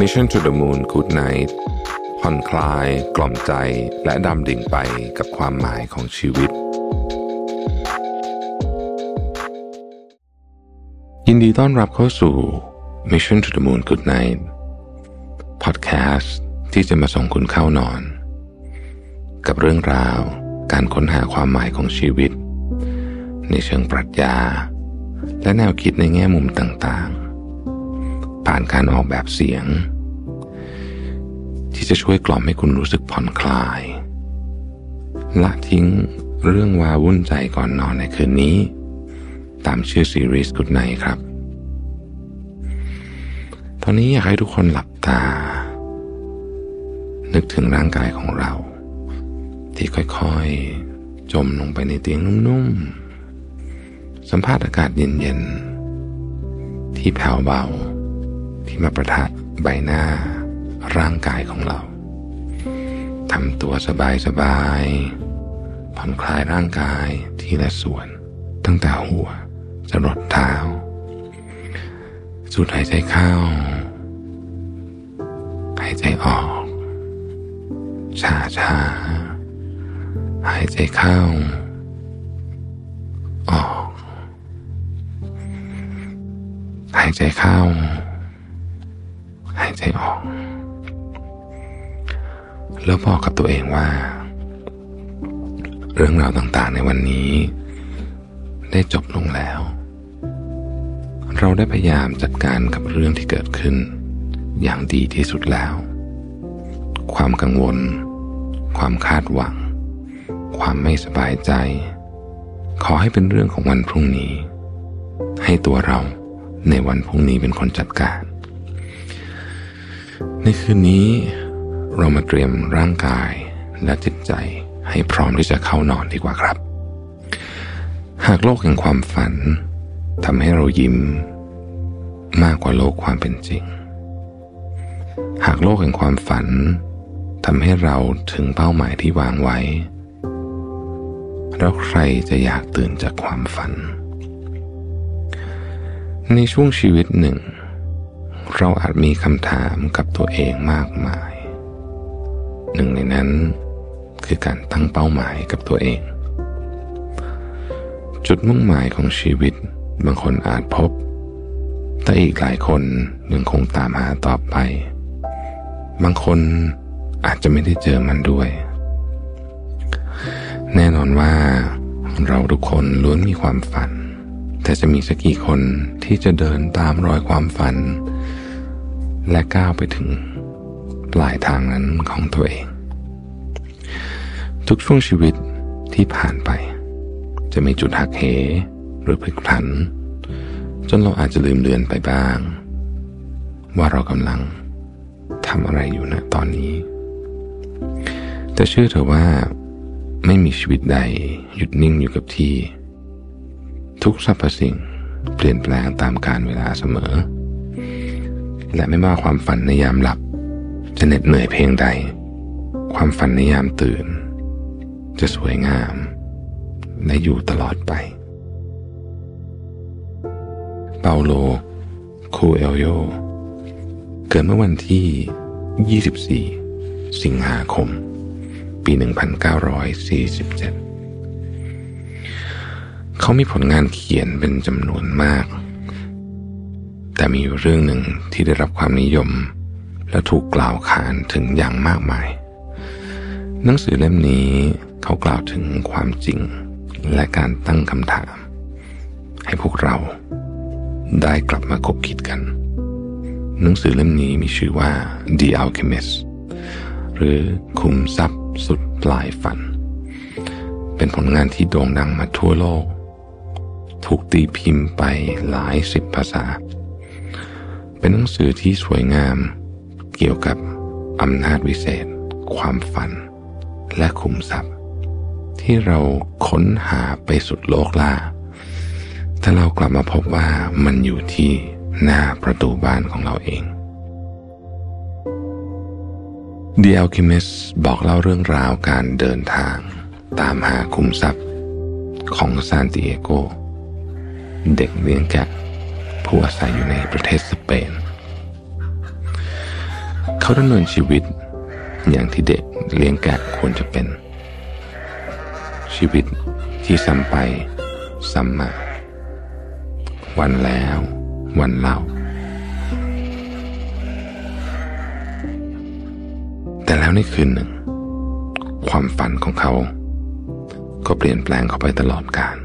Mission to the Moon Good Night ผ่อนคลาย กล่อมใจและดำดิ่งไปกับความหมายของชีวิต ยินดีต้อนรับเข้าสู่ Mission to the Moon Good Night Podcast ที่จะมาส่งคุณเข้านอน กับเรื่องราวการค้นหาความหมายของชีวิต ในเชิงปรัชญา และแนวคิดในแง่มุมต่างๆ ผ่านการออกแบบเสียง ที่จะช่วยกล่อมให้คุณรู้สึกผ่อนคลาย ละทิ้งเรื่องวาวุ่นใจก่อนนอนในคืนนี้ ตามชื่อซีรีส์กุดไนครับ ตอนนี้อยากให้ทุกคนหลับตา นึกถึงร่างกายของเรา ที่ค่อยๆ จมลงไปในเตียงนุ่มๆสัมผัสอากาศเย็นๆ ที่แผ่วเบา ที่มาประทะใบหน้าร่างกายของเราทำตัวสบายๆผ่อนคลายร่างกายทีละส่วน ตั้งแต่หัวจรดเท้า สูดหายใจเข้า หายใจออก ช้าช้าหายใจเข้า ออก หายใจเข้าายใจออก แล้วบอกกับตัวเองว่า เรื่องราวต่างๆในวันนี้ ได้จบลงแล้ว เราได้พยายามจัดการกับเรื่องที่เกิดขึ้น อย่างดีที่สุดแล้ว ความกังวล ความคาดหวัง ความไม่สบายใจ ขอให้เป็นเรื่องของวันพรุ่งนี้ ให้ตัวเราในวันพรุ่งนี้เป็นคนจัดการ ในคืนนี้เรามาเตรียมร่างกายและจิตใจให้พร้อมที่จะเข้านอนดีกว่าครับ หากโลกแห่งความฝันทำให้เรายิ้ม มากกว่าโลกความเป็นจริง หากโลกแห่งความฝันทำให้เราถึงเป้าหมายที่วางไว้ แล้วใครจะอยากตื่นจากความฝัน ในช่วงชีวิตหนึ่ง เราอาจมีคำถามกับตัวเองมากมาย หนึ่งในนั้นคือการตั้งเป้าหมายกับตัวเอง จุดมุ่งหมายของชีวิตบางคนอาจพบ แต่อีกหลายคนยังคงตามหาต่อไป บางคนอาจจะไม่ได้เจอมันด้วย แน่นอนว่าเราทุกคนล้วนมีความฝัน แต่จะมีสักกี่คนที่จะเดินตามรอยความฝัน และก้าวไปถึงปลายทางนั้นของตัวเอง ทุกช่วงชีวิตที่ผ่านไป จะมีจุดหักเหหรือพลิกผัน จนเราอาจจะลืมเลือนไปบ้าง ว่าเรากำลังทำอะไรอยู่นะตอนนี้แต่เชื่อเถอะว่าไม่มีชีวิตใดหยุดนิ่งอยู่กับที่ ทุกสรรพสิ่งเปลี่ยนแปลงตามกาลเวลาเสมอ และไม่ว่าความฝันในยามหลับ จะเหน็ดเหนื่อยเพียงใด ความฝันในยามตื่น จะสวยงาม และอยู่ตลอดไป เปาโล คูเอลโย เกิดเมื่อวันที่ 24 สิงหาคม ปี 1947 เขามีผลงานเขียนเป็นจำนวนมาก แต่มีอยู่เรื่องหนึ่งที่ได้รับความนิยม และถูกกล่าวขานถึงอย่างมากมาย หนังสือเล่มนี้เขากล่าวถึงความจริง และการตั้งคำถาม ให้พวกเราได้กลับมาคบคิดกัน หนังสือเล่มนี้มีชื่อว่า The Alchemist หรือคุมทรัพย์สุดปลายฝัน เป็นผลงานที่โด่งดังมาทั่วโลก ถูกตีพิมพ์ไปหลายสิบภาษา เป็นหนังสือที่สวยงาม เกี่ยวกับอำนาจวิเศษ ความฝัน และคุมทรัพย์ ที่เราค้นหาไปสุดโลกล่า แต่เรากลับมาพบว่ามันอยู่ที่หน้าประตูบ้านของเราเอง The Alchemist บอกเล่าเรื่องราวการเดินทาง ตามหาคุมทรัพย์ของซานติเอโก เด็กเลี้ยงแกะ ผู้อาศัยอยู่ในประเทศสเปน เขาดำเนินชีวิตอย่างที่เด็กเลี้ยงแกะควรจะเป็น ชีวิตที่ซ้ำไปซ้ำมา วันแล้ววันเล่า แต่แล้วในคืนหนึ่ง ความฝันของเขา ก็เปลี่ยนแปลงเขาไปตลอดกาล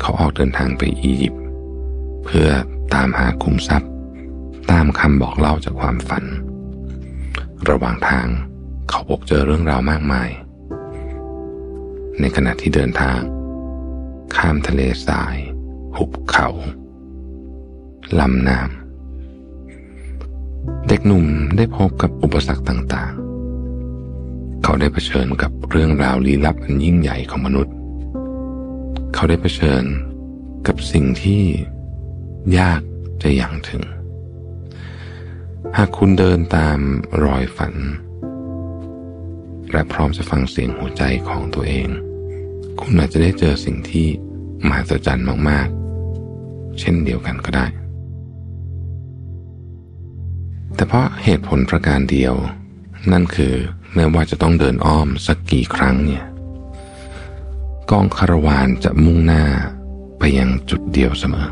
เขาออกเดินทางไปอียิปต์ เพื่อตามหาคุ้มทรัพย์ ตามคำบอกเล่าจากความฝัน ระหว่างทางเขาพบเจอเรื่องราวมากมาย ในขณะที่เดินทาง ข้ามทะเลทราย หุบเขาลำน้ำเด็กหนุ่มได้พบกับอุปสรรคต่างๆ เขาได้เผชิญกับเรื่องราวลี้ลับอันยิ่งใหญ่ของมนุษย์ เขาได้เผชิญกับสิ่งที่ ยากจะยังถึง หากคุณเดินตามรอยฝัน และพร้อมจะฟังเสียงหัวใจของตัวเอง คุณอาจจะได้เจอสิ่งที่มหัศจรรย์มาก ๆ เช่นเดียวกันก็ได้ แต่เพราะเหตุผลประการเดียว นั่นคือแม้ว่าจะต้องเดินอ้อมสักกี่ครั้งเนี่ยกองคารวานจะมุ่งหน้าไปยังจุดเดียวเสมอ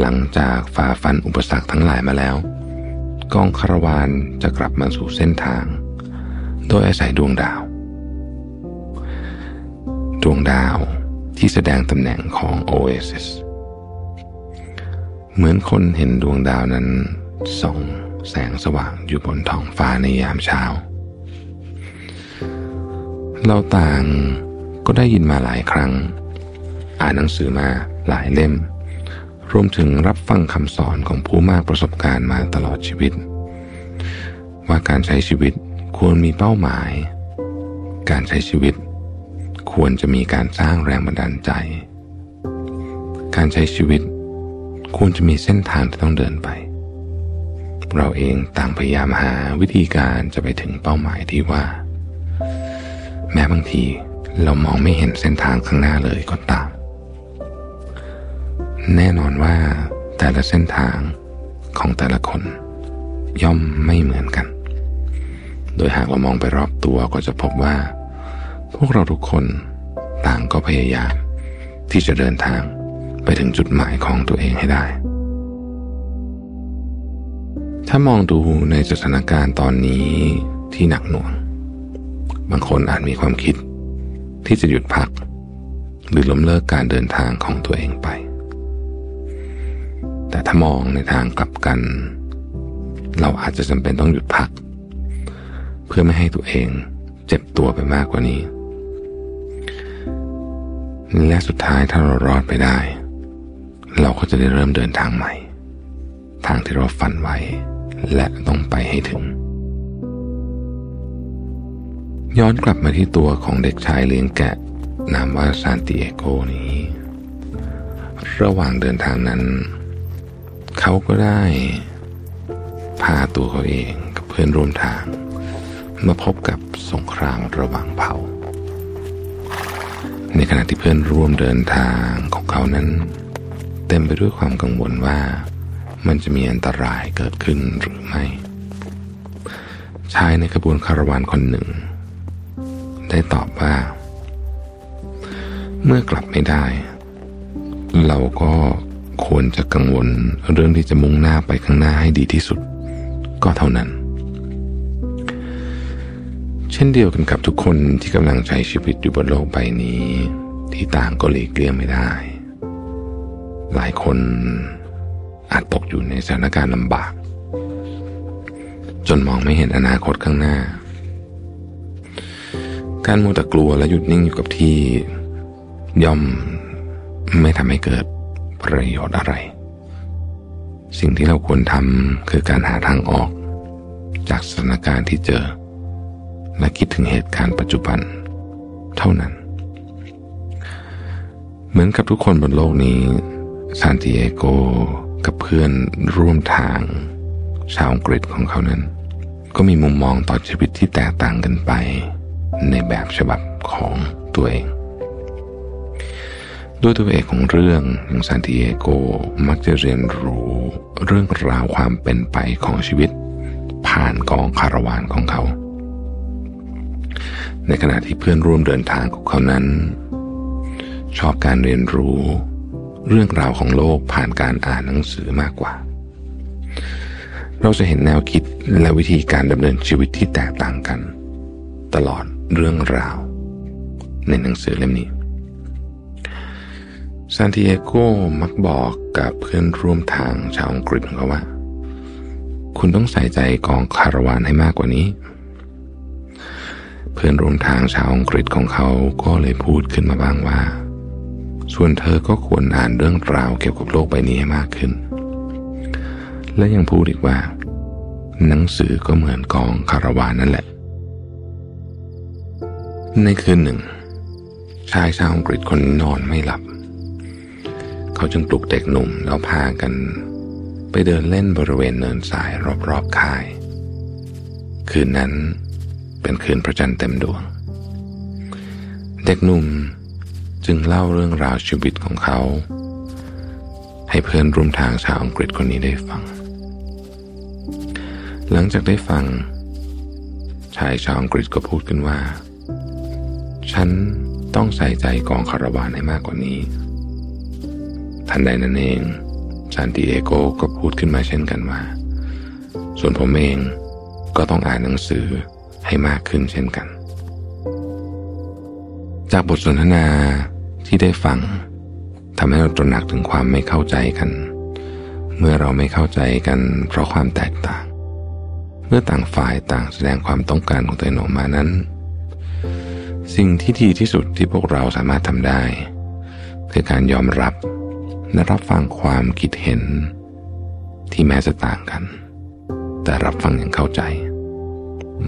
หลังจากฝ่าฟันอุปสรรคทั้งหลายมาแล้ว กองคารวานจะกลับมาสู่เส้นทาง โดยอาศัยดวงดาว ดวงดาวที่แสดงตำแหน่งของ Oasis เหมือนคนเห็นดวงดาวนั้นส่องแสงสว่างอยู่บนท้องฟ้าในยามเช้า เราต่างก็ได้ยินมาหลายครั้ง อ่านหนังสือมาหลายเล่ม รวมถึงรับฟังคำสอนของผู้มากประสบการณ์มาตลอดชีวิต ว่าการใช้ชีวิตควรมีเป้าหมาย การใช้ชีวิต ควรจะมีการสร้างแรงบันดาลใจ การใช้ชีวิต ควรจะมีเส้นทางที่ต้องเดินไป เราเองต่างพยายามหาวิธีการจะไปถึงเป้าหมายที่ว่า แม้บางทีเรามองไม่เห็นเส้นทางข้างหน้าเลยก็ตาม แน่นอนว่าแต่ละเส้นทางของแต่ละคน ย่อมไม่เหมือนกัน โดยหากเรามองไปรอบตัวก็จะพบว่า พวกเราทุกคนต่างก็พยายาม ที่จะเดินทางไปถึงจุดหมายของตัวเองให้ได้ ถ้ามองดูในสถานการณ์ตอนนี้ที่หนักหน่วง บางคนอาจมีความคิด ที่จะหยุดพัก หรือล้มเลิกการเดินทางของตัวเองไป แต่ถ้ามองในทางกลับกัน เราอาจจะจำเป็นต้องหยุดพัก เพื่อไม่ให้ตัวเองเจ็บตัวไปมากกว่านี้ และสุดท้ายถ้าเรารอดไปได้ เราก็จะได้เริ่มเดินทางใหม่ ทางที่เราฝันไว้ และต้องไปให้ถึง ย้อนกลับมาที่ตัวของเด็กชายเลี้ยงแกะ นามว่าซานติเอโกนี้ ระหว่างเดินทางนั้น เขาก็ได้ พาตัวเขาเองกับเพื่อนร่วมทาง มาพบกับสงครามระหว่างเผ่า ในขณะที่เพื่อนร่วมเดินทางของเขานั้น เต็มไปด้วยความกังวลว่า มันจะมีอันตรายเกิดขึ้นหรือไม่ ชายในขบวนคาราวานคนหนึ่ง ได้ตอบว่า เมื่อกลับไม่ได้ เราก็ ควรจะกังวลเรื่องที่จะมุ่งหน้าไปข้างหน้าให้ดีที่สุด ก็เท่านั้น เช่นเดียวกันกับทุกคนที่กำลังใช้ชีวิตอยู่บนโลกใบนี้ ที่ต่างก็หลีกเลี่ยงไม่ได้ หลายคนอาจตกอยู่ในสถานการณ์ลำบาก จนมองไม่เห็นอนาคตข้างหน้า การมัวแต่กลัวและหยุดนิ่งอยู่กับที่ย่อมไม่ทำให้เกิด ประโยชน์อะไร สิ่งที่เราควรทำคือการหาทางออก จากสถานการณ์ที่เจอ และคิดถึงเหตุการณ์ปัจจุบัน เท่านั้น เหมือนกับทุกคนบนโลกนี้ซานติเอโกกับเพื่อนร่วมทาง ชาวอังกฤษของเขานั้น ก็มีมุมมองต่อชีวิตที่แตกต่างกันไป ในแบบฉบับของตัวเอง ด้วยตัวเอกของเรื่องอย่างซานติเอโกมักจะเรียนรู้เรื่องราวความเป็นไปของชีวิต ผ่านกองคาราวานของเขา ในขณะที่เพื่อนร่วมเดินทางของเขานั้น ชอบการเรียนรู้ เรื่องราวของโลกผ่านการอ่านหนังสือมากกว่า เราจะเห็นแนวคิดและวิธีการดำเนินชีวิตที่แตกต่างกัน ตลอดเรื่องราว ในหนังสือเล่มนี้ ซานติเอโกมักบอกกับเพื่อนร่วมทางชาวอังกฤษของเขาว่า คุณต้องใส่ใจกองคาราวานให้มากกว่านี้ เพื่อนร่วมทางชาวอังกฤษของเขาก็เลยพูดขึ้นมาบ้างว่า ส่วนเธอก็ควรอ่านเรื่องราวเกี่ยวกับโลกใบนี้ให้มากขึ้น และยังพูดอีกว่า หนังสือก็เหมือนกองคาราวานนั่นแหละ ในคืนหนึ่ง ชายชาวอังกฤษคนนอนไม่หลับ เขาจึงปลุกเด็กหนุ่มแล้วพากัน ไปเดินเล่นบริเวณเนินทรายรอบๆค่าย คืนนั้นเป็นคืนพระจันทร์เต็มดวง เด็กหนุ่มจึงเล่าเรื่องราวชีวิตของเขา ให้เพื่อนร่วมทางชาวอังกฤษคนนี้ได้ฟัง หลังจากได้ฟัง ชายชาวอังกฤษก็พูดขึ้นว่า ฉันต้องใส่ใจกองคาราวานให้มากกว่านี้ ทันใดนั้นเองซานติเอโกก็พูดขึ้นมาเช่นกันว่า ส่วนผมเองก็ต้องอ่านหนังสือให้มากขึ้นเช่นกัน จากบทสนทนาที่ได้ฟังทำให้เราตระหนักถึงความไม่เข้าใจกัน เมื่อเราไม่เข้าใจกันเพราะความแตกต่าง เมื่อต่างฝ่ายต่างแสดงความต้องการของตัวเองออกมานั้น สิ่งที่ดีที่สุดที่พวกเราสามารถทำได้ คือการยอมรับ และรับฟังความคิดเห็น ที่แม้จะต่างกัน แต่รับฟังอย่างเข้าใจ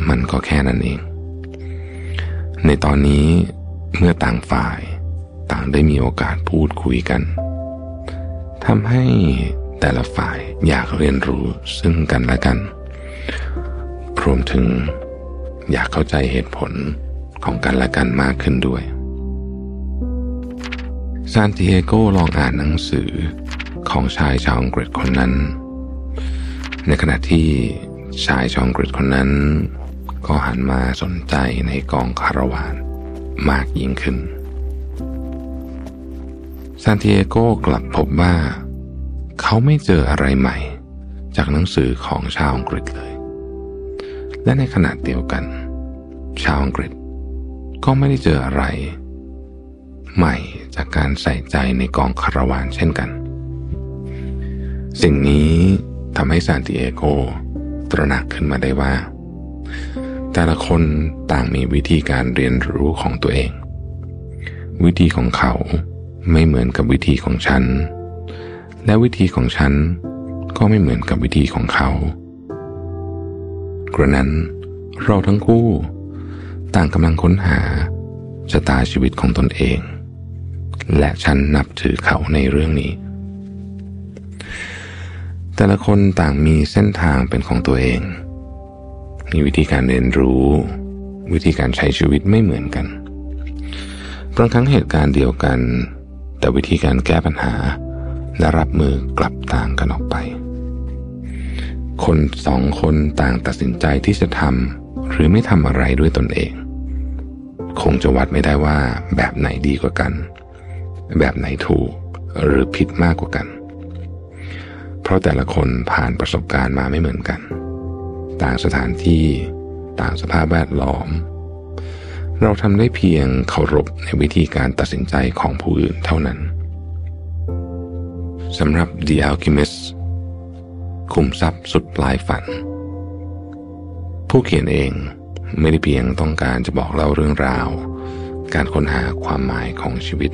มันก็แค่นั้นเอง ในตอนนี้เมื่อต่างฝ่ายต่างได้มีโอกาสพูดคุยกันทำให้แต่ละฝ่ายอยากเรียนรู้ซึ่งกันและกันรวมถึงอยากเข้าใจเหตุผลของกันและกันมากขึ้นด้วย ซานติเอโกลองอ่านหนังสือของชายชาวอังกฤษคนนั้น ในขณะที่ชายชาวอังกฤษคนนั้น ก็หันมาสนใจในกองคาราวานมากยิ่งขึ้น ซานติเอโกกลับพบว่า เขาไม่เจออะไรใหม่ จากหนังสือของชาวอังกฤษเลย และในขณะเดียวกัน ชาวอังกฤษก็ไม่ได้เจออะไร ใหม่ จากการใส่ใจในกองคาราวานเช่นกัน สิ่งนี้ทำให้ซานติเอโกตระหนักขึ้นมาได้ว่า แต่ละคนต่างมีวิธีการเรียนรู้ของตัวเอง วิธีของเขาไม่เหมือนกับวิธีของฉัน และวิธีของฉันก็ไม่เหมือนกับวิธีของเขากระนั้นเราทั้งคู่ ต่างกำลังค้นหาชะตาชีวิตของตนเอง และฉันนับถือเขาในเรื่องนี้ แต่ละคนต่างมีเส้นทางเป็นของตัวเอง มีวิธีการเรียนรู้ วิธีการใช้ชีวิตไม่เหมือนกันบางครั้งเหตุการณ์เดียวกัน แต่วิธีการแก้ปัญหา และรับมือกลับต่างกันออกไป คนสองคนต่างตัดสินใจที่จะทำหรือไม่ทำอะไรด้วยตนเอง คงจะวัดไม่ได้ว่าแบบไหนดีกว่ากัน แบบไหนถูกหรือผิดมากกว่ากัน เพราะแต่ละคนผ่านประสบการณ์มาไม่เหมือนกัน ต่างสถานที่ต่างสภาพแวดล้อม เราทำได้เพียงเคารพในวิธีการตัดสินใจของผู้อื่นเท่านั้นสำหรับ The Alchemist คุมทรัพย์สุดปลายฝัน ผู้เขียนเองไม่ได้เพียงต้องการจะบอกเล่าเรื่องราว การค้นหาความหมายของชีวิต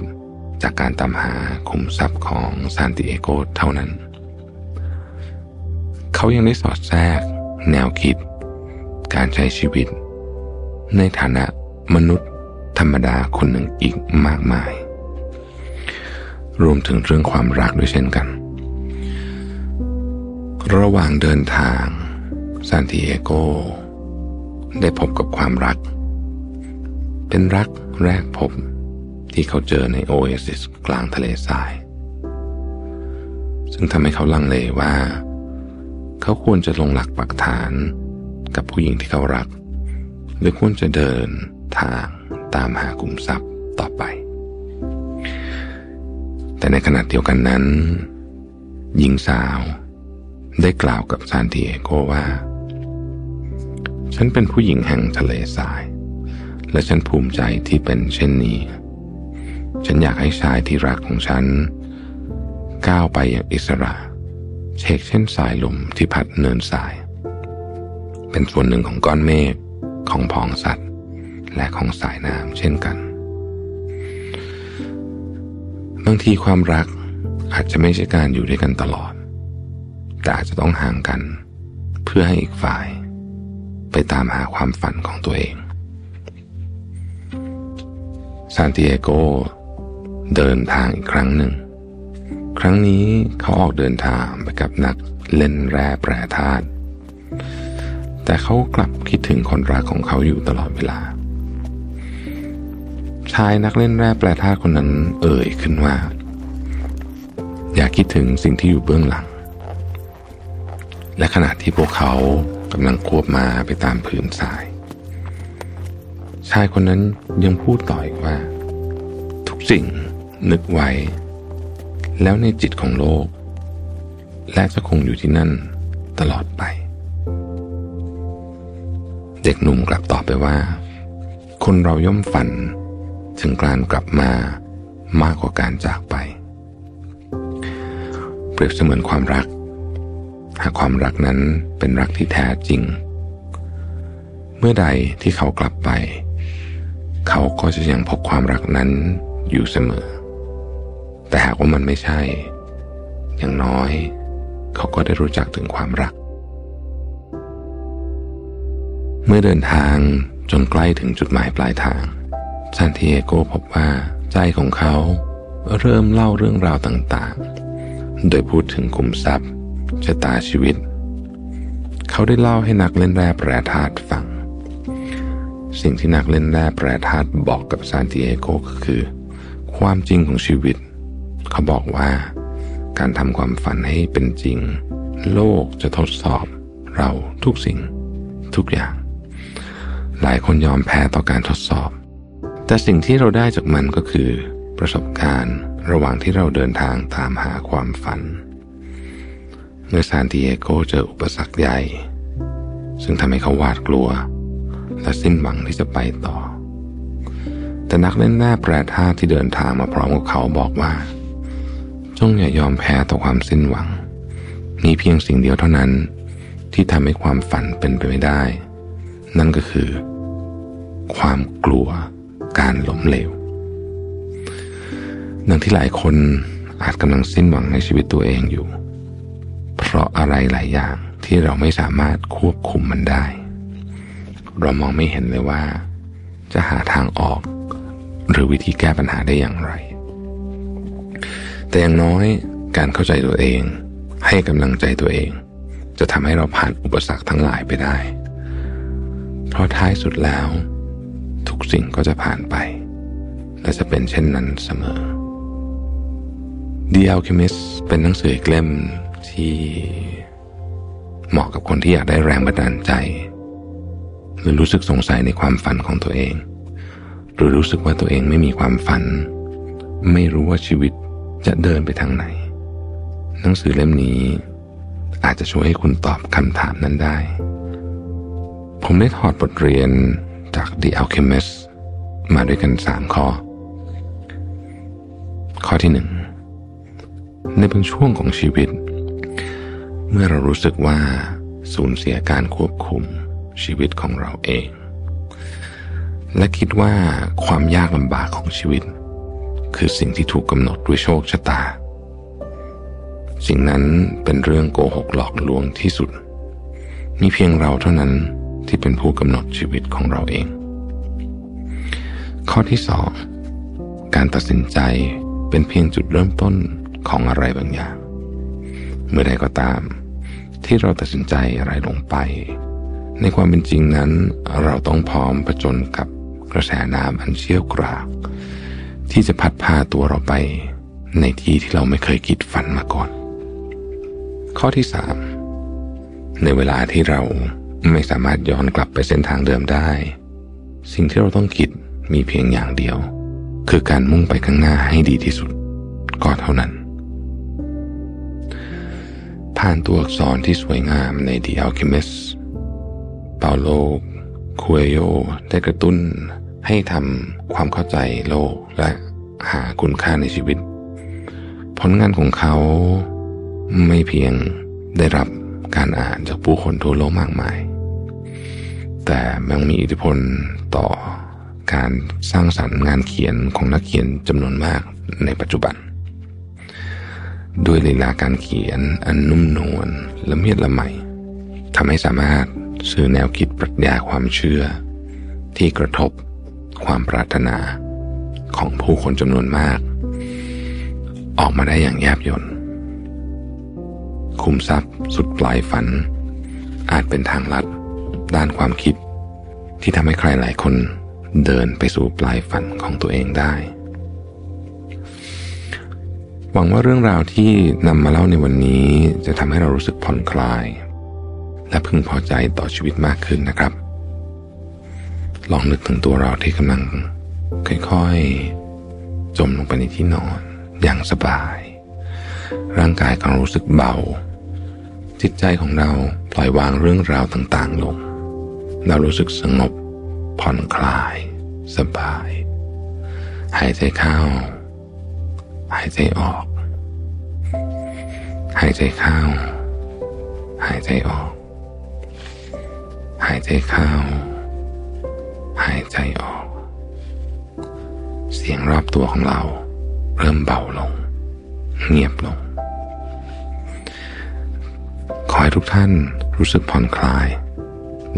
จากการตามหาคุมทรัพย์ของซานติเอโกเท่านั้น เขายังได้สอดแทรก แนวคิด การใช้ชีวิต ในฐานะมนุษย์ธรรมดาคนหนึ่งอีกมากมาย รวมถึงเรื่องความรักด้วยเช่นกัน ระหว่างเดินทางซานติเอโกได้พบกับความรัก เป็นรักแรกพบ ที่เขาเจอในโอเอซิสกลางทะเลทราย ซึ่งทำให้เขาลังเลว่า เขาควรจะลงหลักปักฐานกับผู้หญิงที่เขารัก หรือควรจะเดินทางตามหากลุ่มทรัพย์ต่อไป แต่ในขณะเดียวกันนั้น หญิงสาวได้กล่าวกับซานติเอโกว่า ฉันเป็นผู้หญิงแห่งทะเลทราย และฉันภูมิใจที่เป็นเช่นนี้ ฉันอยากให้ชายที่รักของฉัน ก้าวไปอย่างอิสระเชกเช่นสายลมที่พัดเนินสาย เป็นส่วนหนึ่งของก้อนเมฆของพองสัตว์ และของสายน้ำเช่นกัน บางทีความรักอาจจะไม่ใช่การอยู่ด้วยกันตลอด แต่อาจจะต้องห่างกัน เพื่อให้อีกฝ่าย ไปตามหาความฝันของตัวเองซานติเอโก เดินทางอีกครั้งหนึ่ง ครั้งนี้เขาออกเดินทางไปกับนักเล่นแร่แปรธาตุแต่เขากลับคิดถึงคนรักของเขาอยู่ตลอดเวลา ชายนักเล่นแร่แปรธาตุคนนั้นเอ่ยขึ้นว่า อย่าคิดถึงสิ่งที่อยู่เบื้องหลัง และขณะที่พวกเขากำลังควบมาไปตามพื้นทราย ชายคนนั้นยังพูดต่ออีกว่า ทุกสิ่ง นึกไว้ แล้วในจิตของโลก และจะคงอยู่ที่นั่นตลอดไป เด็กหนุ่มกลับตอบไปว่า คนเราย่อมฝันถึงการกลับมามากกว่าการจากไป เปรียบเสมือนความรัก หากความรักนั้นเป็นรักที่แท้จริง เมื่อใดที่เขากลับไป เขาก็จะยังพบความรักนั้นอยู่เสมอ แต่หากว่ามันไม่ใช่ อย่างน้อย เขาก็ได้รู้จักถึงความรัก เมื่อเดินทางจนใกล้ถึงจุดหมายปลายทางซานติเอโกพบว่าใจของเขาเริ่มเล่าเรื่องราวต่างๆ โดยพูดถึงคุมทรัพย์ชะตาชีวิต เขาได้เล่าให้นักเล่นแร่แปรธาตุฟัง สิ่งที่นักเล่นแร่แปรธาตุบอกกับซานติเอโกก็คือ ความจริงของชีวิต เขาบอกว่า การทำความฝันให้เป็นจริง โลกจะทดสอบเราทุกสิ่ง ทุกอย่าง หลายคนยอมแพ้ต่อการทดสอบ แต่สิ่งที่เราได้จากมันก็คือ ประสบการณ์ระหว่างที่เราเดินทางตามหาความฝัน เมื่อซานติเอโกเจออุปสรรคใหญ่ ซึ่งทำให้เขาหวาดกลัว และสิ้นหวังที่จะไปต่อแต่นักเล่นแร่แปรธาตุที่เดินทางมาพร้อมกับเขาบอกว่า จงอย่ายอมแพ้ต่อความสิ้นหวัง มีเพียงสิ่งเดียวเท่านั้น ที่ทำให้ความฝันเป็นไปไม่ได้ นั่นก็คือ ความกลัวการล้มเหลวดังที่หลายคนอาจกำลังสิ้นหวังในชีวิตตัวเองอยู่ เพราะอะไรหลายอย่างที่เราไม่สามารถควบคุมมันได้ เรามองไม่เห็นเลยว่า จะหาทางออก หรือวิธีแก้ปัญหาได้อย่างไร แต่อย่างน้อยการเข้าใจตัวเอง ให้กำลังใจตัวเอง จะทำให้เราผ่านอุปสรรคทั้งหลายไปได้ เพราะท้ายสุดแล้ว ทุกสิ่งก็จะผ่านไป และจะเป็นเช่นนั้นเสมอ The Alchemist เป็นหนังสืออีกเล่มที่เหมาะกับคนที่อยากได้แรงบันดาลใจ หรือรู้สึกสงสัยในความฝันของตัวเอง หรือรู้สึกว่าตัวเองไม่มีความฝัน ไม่รู้ว่าชีวิต จะเดินไปทางไหน หนังสือเล่มนี้ อาจจะช่วยให้คุณตอบคำถามนั้นได้ ผมได้ถอดบทเรียนจาก The Alchemist มาด้วยกันสามข้อ ข้อที่หนึ่ง ในบางช่วงของชีวิต เมื่อเรารู้สึกว่าสูญเสียการควบคุมชีวิตของเราเอง และคิดว่าความยากลำบากของชีวิต คือสิ่งที่ถูกกำหนดด้วยโชคชะตา สิ่งนั้นเป็นเรื่องโกหกหลอกลวงที่สุด มีเพียงเราเท่านั้นที่เป็นผู้กำหนดชีวิตของเราเอง ข้อที่สองการตัดสินใจเป็นเพียงจุดเริ่มต้นของอะไรบางอย่าง เมื่อใดก็ตาม ที่เราตัดสินใจอะไรลงไป ในความเป็นจริงนั้น เราต้องพร้อมผจญกับกระแสน้ำอันเชี่ยวกราก ที่จะพัดพาตัวเราไปในที่ที่เราไม่เคยคิดฝันมาก่อน ข้อที่สามในเวลาที่เราไม่สามารถย้อนกลับไปเส้นทางเดิมได้ สิ่งที่เราต้องคิดมีเพียงอย่างเดียว คือการมุ่งไปข้างหน้าให้ดีที่สุด ก็เท่านั้น ผ่านตัวอักษรที่สวยงามใน The Alchemist เปาโลคูเอโยได้กระตุ้นให้ทำความเข้าใจโลก และหาคุณค่าในชีวิต ผลงานของเขาไม่เพียงได้รับการอ่านจากผู้คนทั่วโลกมากมาย แต่ยังมีอิทธิพลต่อการสร้างสรรค์งานเขียนของนักเขียนจำนวนมากในปัจจุบัน ด้วยลีลาการเขียนอันนุ่มนวลละเมียดละไมทำให้สามารถสื่อแนวคิดปรัชญาความเชื่อ ที่กระทบความปรารถนา ของผู้คนจำนวนมาก ออกมาได้อย่างแยบยลคุมทรัพย์สุดปลายฝัน อาจเป็นทางลัด ด้านความคิด ที่ทำให้ใครหลายคนเดินไปสู่ปลายฝันของตัวเองได้ หวังว่าเรื่องราวที่นำมาเล่าในวันนี้จะทำให้เรารู้สึกผ่อนคลาย และพึงพอใจต่อชีวิตมากขึ้นนะครับ ลองนึกถึงตัวเราที่กำลัง ค่อยๆ จมลงไปในที่นอนอย่างสบาย ร่างกายของรารู้สึกเบา จิตใจของเราปล่อยวางเรื่องราวต่างๆลง เรารู้สึกสงบ ผ่อนคลาย สบาย หายใจเข้า หายใจออก หายใจเข้า หายใจออก หายใจเข้า หายใจออก สียงรอบตัวของเรา เริ่มเบาลง เงียบลง ขอให้ทุกท่านรู้สึกผ่อนคลาย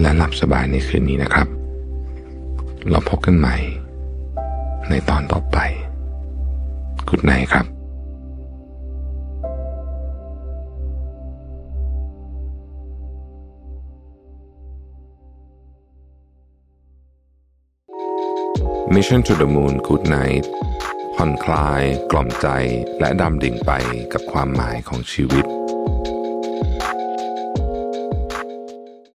และหลับสบายในคืนนี้นะครับ เราพบกันใหม่ ในตอนต่อไป กุดไนครับ Mission to the Moon Good Night ผ่อนคลาย กล่อมใจและดำดิ่งไปกับความหมายของชีวิต